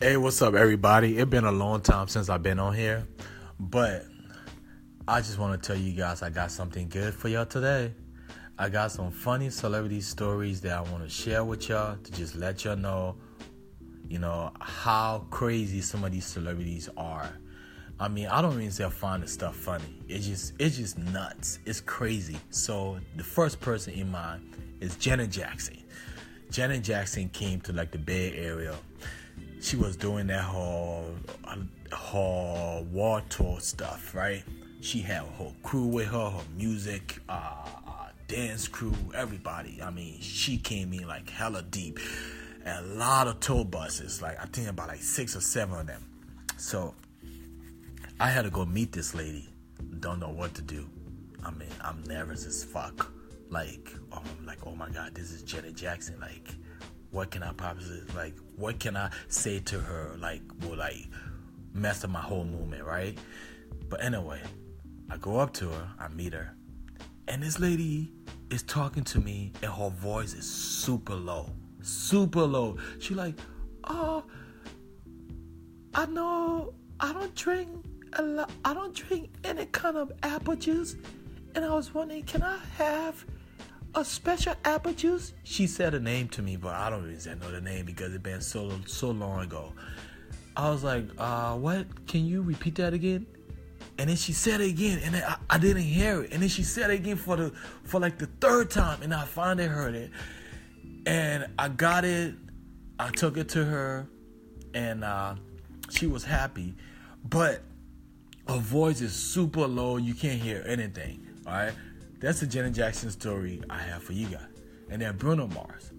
Hey, what's up, everybody? It's been a long time since I've been on here, but I just want to tell you guys I got something good for y'all today. I got some funny celebrity stories that I want to share with y'all to just let y'all know, you know, how crazy some of these celebrities are. I mean, I don't even say I find the stuff funny. It's just, it's just nuts. It's crazy. So the first person in mind is Janet Jackson. Janet Jackson came to like the Bay Area she was doing that whole whole war tour stuff, right? She had her crew with her, her music, uh, uh, dance crew, everybody. I mean, she came in like hella deep. And a lot of tour buses, like I think about like six or seven of them. So I had to go meet this lady. Don't know what to do. I mean, I'm nervous as fuck. Like, I'm like, oh my god, this is Janet Jackson. Like, what can I possibly like? What can I say to her? Like, will like mess up my whole movement, right? But anyway, I go up to her, I meet her, and this lady is talking to me, and her voice is super low, super low. She like, oh, I know I don't drink a lot. I don't drink any kind of apple juice, and I was wondering, can I have? A special apple juice? She said a name to me, but I don't even know the name because it's been so so long ago. I was like, uh, what? Can you repeat that again? And then she said it again, and I, I, didn't hear it. And then she said it again for the for like the third time, and I finally heard it. And I got it. I took it to her, and uh, she was happy. But her voice is super low. You can't hear anything. All right. That's the Janet Jackson story I have for you guys. And then Bruno Mars.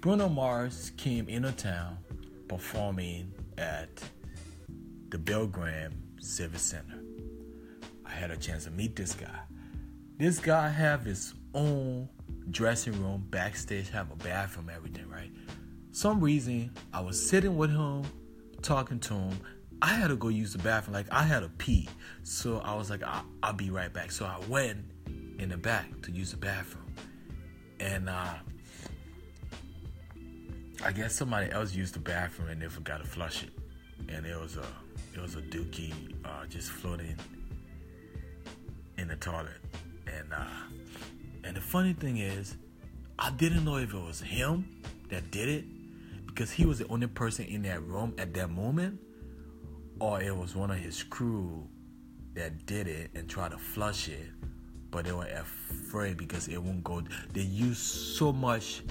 Bruno Mars came into town performing at the Bill Graham Civic Center. I had a chance to meet this guy. This guy have his own dressing room, backstage, have a bathroom, everything, right? Some reason I was sitting with him, talking to him. I had to go use the bathroom, like I had to pee. So I was like, I'll, I'll be right back. So I went in the back to use the bathroom. And uh, I guess somebody else used the bathroom and they forgot to flush it. And it was a it was a dookie uh, just floating in the toilet. And uh, and the funny thing is, I didn't know if it was him that did it because he was the only person in that room at that moment, or it was one of his crew that did it and tried to flush it but they were afraid because it won't go. They used so much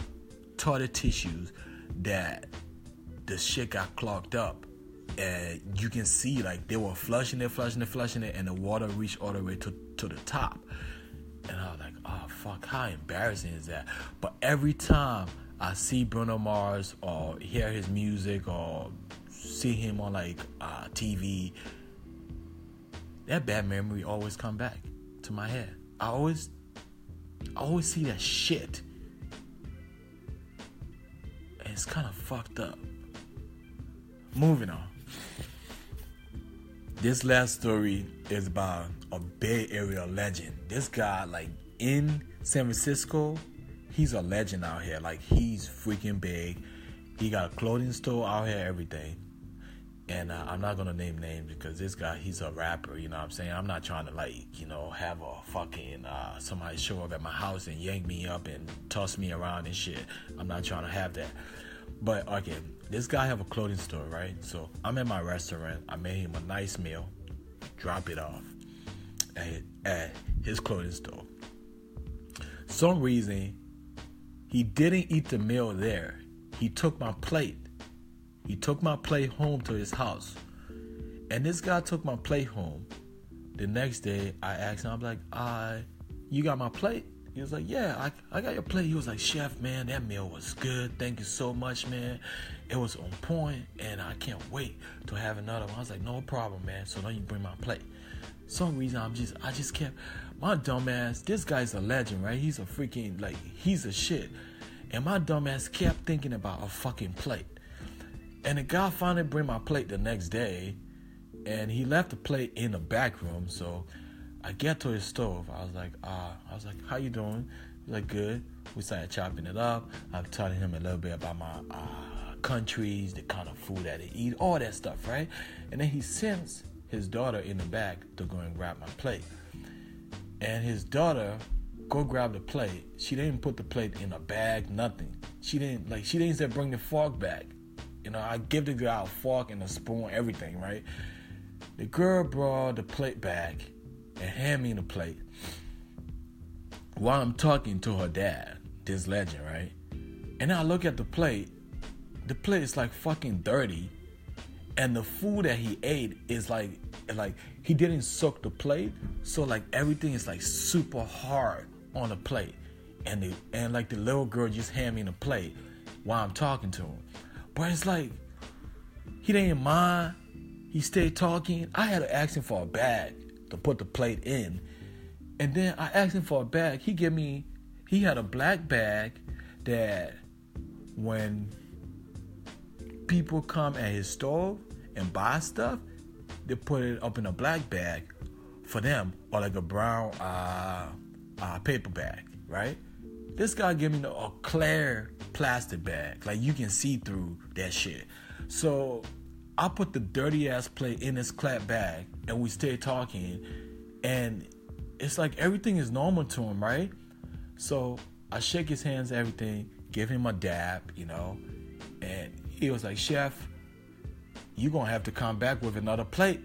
toilet tissues that the shit got clogged up. And you can see like they were flushing it, flushing it, flushing it, and the water reached all the way to, to the top. And I was like, oh fuck, how embarrassing is that? But every time I see Bruno Mars or hear his music or see him on like uh, TV, that bad memory always come back to my head. I always I always see that shit. And it's kind of fucked up. Moving on. This last story is about a Bay Area legend. This guy, like in San Francisco, he's a legend out here. Like he's freaking big. He got a clothing store out here every day and uh, I'm not gonna name names because this guy he's a rapper, you know what I'm saying? I'm not trying to like, you know, have a fucking uh, somebody show up at my house and yank me up and toss me around and shit. I'm not trying to have that. But okay, this guy have a clothing store, right? So I'm at my restaurant. I made him a nice meal, drop it off at, at his clothing store. Some reason he didn't eat the meal there. He took my plate he took my plate home to his house. And this guy took my plate home. The next day, I asked him, I'm like, uh, you got my plate? He was like, yeah, I, I got your plate. He was like, chef, man, that meal was good. Thank you so much, man. It was on point, and I can't wait to have another one. I was like, no problem, man. So now you bring my plate. Some reason I'm just, I just kept, my dumbass, this guy's a legend, right? He's a freaking, like, he's a shit. And my dumbass kept thinking about a fucking plate. And the guy finally bring my plate the next day, and he left the plate in the back room. So I get to his stove. I was like, ah, I was like, how you doing? He's like, good. We started chopping it up. I'm telling him a little bit about my uh, countries, the kind of food that they eat, all that stuff, right? And then he sends his daughter in the back to go and grab my plate. And his daughter go grab the plate. She didn't put the plate in a bag, nothing. She didn't like she didn't say bring the fork back. You know, I give the girl a fork and a spoon, everything, right? The girl brought the plate back and hand me the plate while I'm talking to her dad, this legend, right? And I look at the plate, the plate is like fucking dirty. And the food that he ate is like like he didn't soak the plate, so like everything is like super hard on the plate. And the and like the little girl just hand me the plate while I'm talking to him. But it's like he didn't mind. He stayed talking. I had to ask him for a bag to put the plate in. And then I asked him for a bag. He gave me he had a black bag that when people come at his store and buy stuff, they put it up in a black bag for them or like a brown uh, uh, paper bag, right? This guy gave me a clear plastic bag, like you can see through that shit. So I put the dirty ass plate in this clap bag, and we stayed talking, and it's like everything is normal to him, right? So I shake his hands, everything, give him a dab, you know, and he was like, Chef, you're gonna have to come back with another plate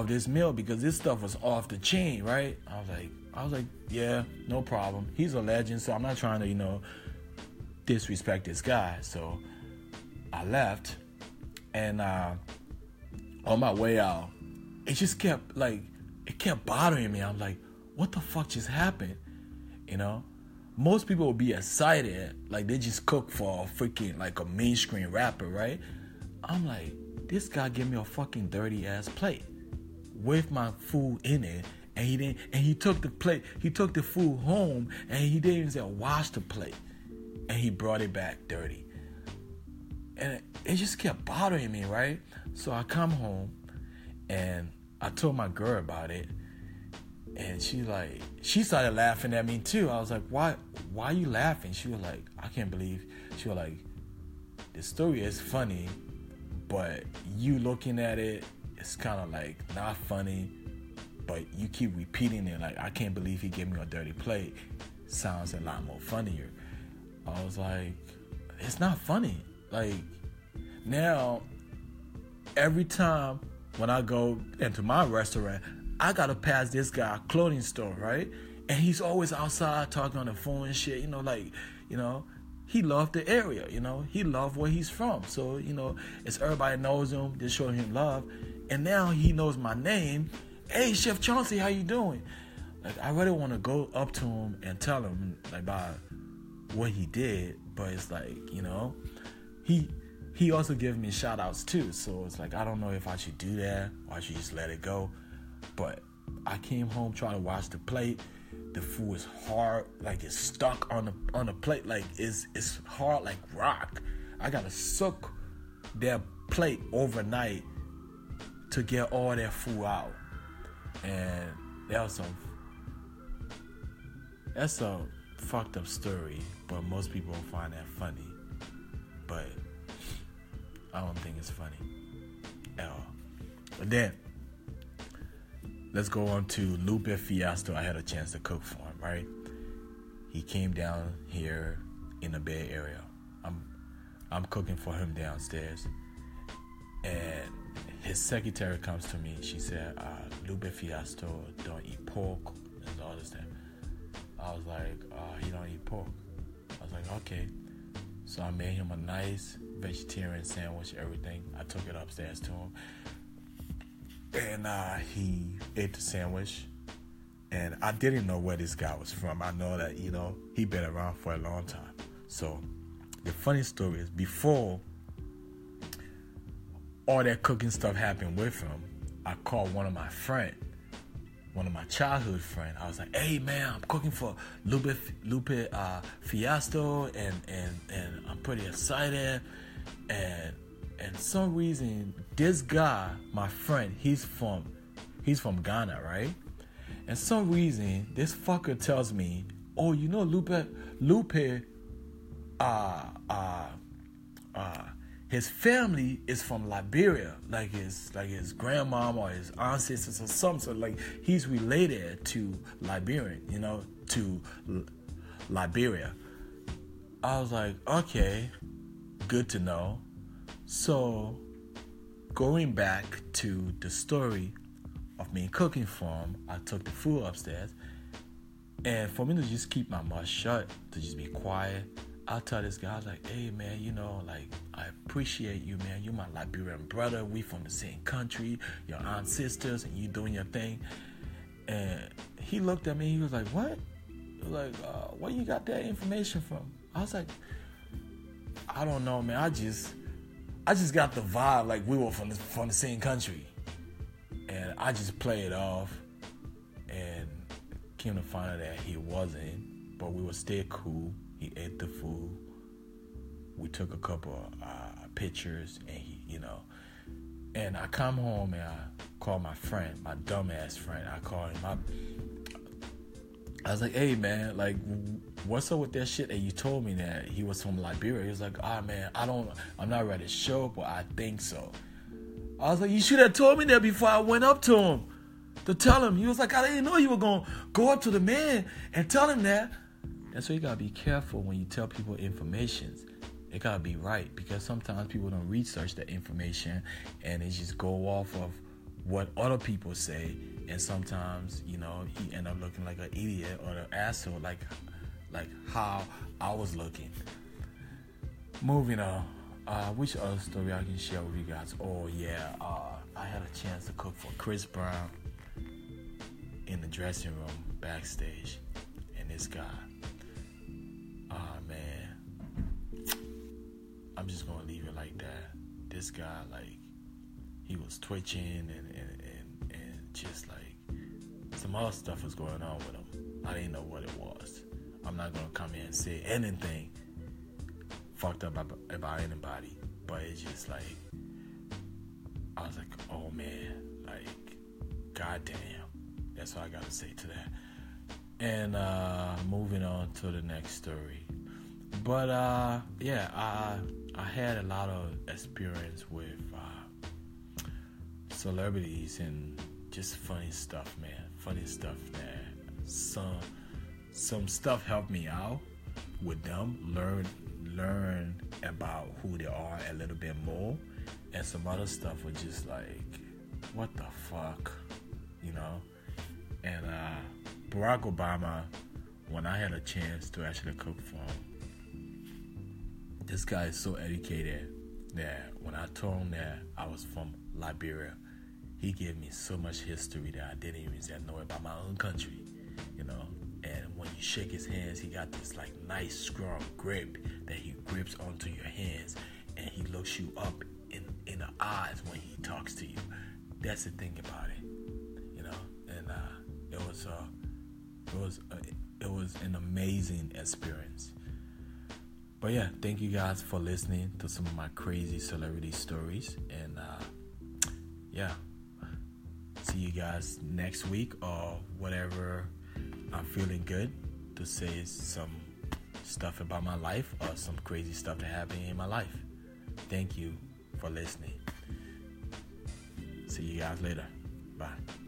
of this meal because this stuff was off the chain, right? I was like, I was like, yeah, no problem. He's a legend, so I'm not trying to, you know, disrespect this guy. So I left, and uh, on my way out, it just kept like it kept bothering me. I'm like, what the fuck just happened? You know, most people would be excited, like they just cook for a freaking like a mainstream rapper, right? I'm like, this guy gave me a fucking dirty ass plate with my food in it, and he didn't. And he took the plate, he took the food home, and he didn't even say wash the plate, and he brought it back dirty. And it, just kept bothering me, right? So I come home, and I told my girl about it and she like she started laughing at me too. I was like, "Why? Why are you laughing?" She was like, "I can't believe." She was like, "The story is funny, but you looking at it, it's kind of like not funny, but you keep repeating it. Like, I can't believe he gave me a dirty plate. Sounds a lot more funnier." I was like, "It's not funny." Like now, every time when I go into my restaurant, I gotta pass this guy clothing store, right? And he's always outside talking on the phone and shit, you know, like, you know, he loved the area, you know, he loved where he's from. So, you know, it's everybody knows him, just showing him love. And now he knows my name. Hey, Chef Chauncey, how you doing? Like, I really want to go up to him and tell him like about what he did, but it's like, you know, he he also gave me shout outs too. So it's like I don't know if I should do that or I should just let it go. But I came home trying to wash the plate. The food is hard, like it's stuck on the on the plate, like it's it's hard like rock. I gotta soak that plate overnight to get all that food out. And that was some that's a fucked up story, but most people find that funny. But I don't think it's funny at all. But then let's go on to Lupe Fiasco. I had a chance to cook for him, right? He came down here in the Bay Area. I'm I'm cooking for him downstairs. And his secretary comes to me. She said, uh, Lupe Fiasco don't eat pork and all this thing." I was like, uh, he don't eat pork. I was like, okay. So I made him a nice vegetarian sandwich, everything. I took it upstairs to him and uh, he ate the sandwich. And I didn't know where this guy was from. I know that you know he been around for a long time. So the funny story is before all that cooking stuff happened with him, I called one of my friend, one of my childhood friend. I was like, "Hey man, I'm cooking for Lupe Lupe uh, Fiasco, and and and I'm pretty excited." And and some reason this guy, my friend, he's from he's from Ghana, right? And some reason this fucker tells me, "Oh, you know Lupe Lupe uh uh uh his family is from Liberia, like his like his grandmom or his ancestors or something. So like he's related to Liberian, you know, to L- Liberia. I was like, okay, good to know. So going back to the story of me cooking for him, I took the food upstairs. And for me to just keep my mouth shut, to just be quiet, I tell this guy, I was like, hey man, you know, like I appreciate you, man. You're my Liberian brother. We from the same country, your aunt sisters, and you doing your thing. And he looked at me, he was like, What? Like, uh, where you got that information from? I was like, I don't know, man. I just I just got the vibe like we were from the from the same country. And I just played it off and came to find out that he wasn't, but we were still cool. He ate the food. We took a couple of uh, pictures, and he, you know, and I come home and I call my friend, my dumbass friend. I call him. I, I was like, "Hey man, like, what's up with that shit that you told me that he was from Liberia?" He was like, "Ah man, I don't, I'm not ready to show, but I think so." I was like, "You should have told me that before I went up to him to tell him." He was like, "I didn't know you were gonna go up to the man and tell him that." And so you gotta be careful when you tell people information. It gotta be right because sometimes people don't research the information and they just go off of what other people say and sometimes you know he end up looking like an idiot or an asshole like like how I was looking. Moving on, uh, which other story I can share with you guys? Oh yeah, uh, I had a chance to cook for Chris Brown in the dressing room backstage, and this guy, This guy, like, he was twitching and and, and, and just like some other stuff was going on with him. I didn't know what it was. I'm not gonna come in and say anything fucked up about anybody, but it's just like I was like, oh man, like goddamn. That's what I gotta say to that. And uh moving on to the next story. But uh yeah, I I had a lot of experience with uh celebrities and just funny stuff, man. Funny stuff that some some stuff helped me out with them, learn learn about who they are a little bit more, and some other stuff was just like, what the fuck, you know? And uh, Barack Obama, when I had a chance to actually cook for him, this guy is so educated that when I told him that I was from Liberia, he gave me so much history that I didn't even know about my own country, you know. And when you shake his hands, he got this like nice strong grip that he grips onto your hands, and he looks you up in in the eyes when he talks to you. That's the thing about it, you know. And uh, it was uh, it was uh, it was an amazing experience. But yeah, thank you guys for listening to some of my crazy celebrity stories, and uh, yeah see you guys next week or whatever I'm feeling good to say some stuff about my life or some crazy stuff that happened in my life. Thank you for listening. See you guys later. Bye.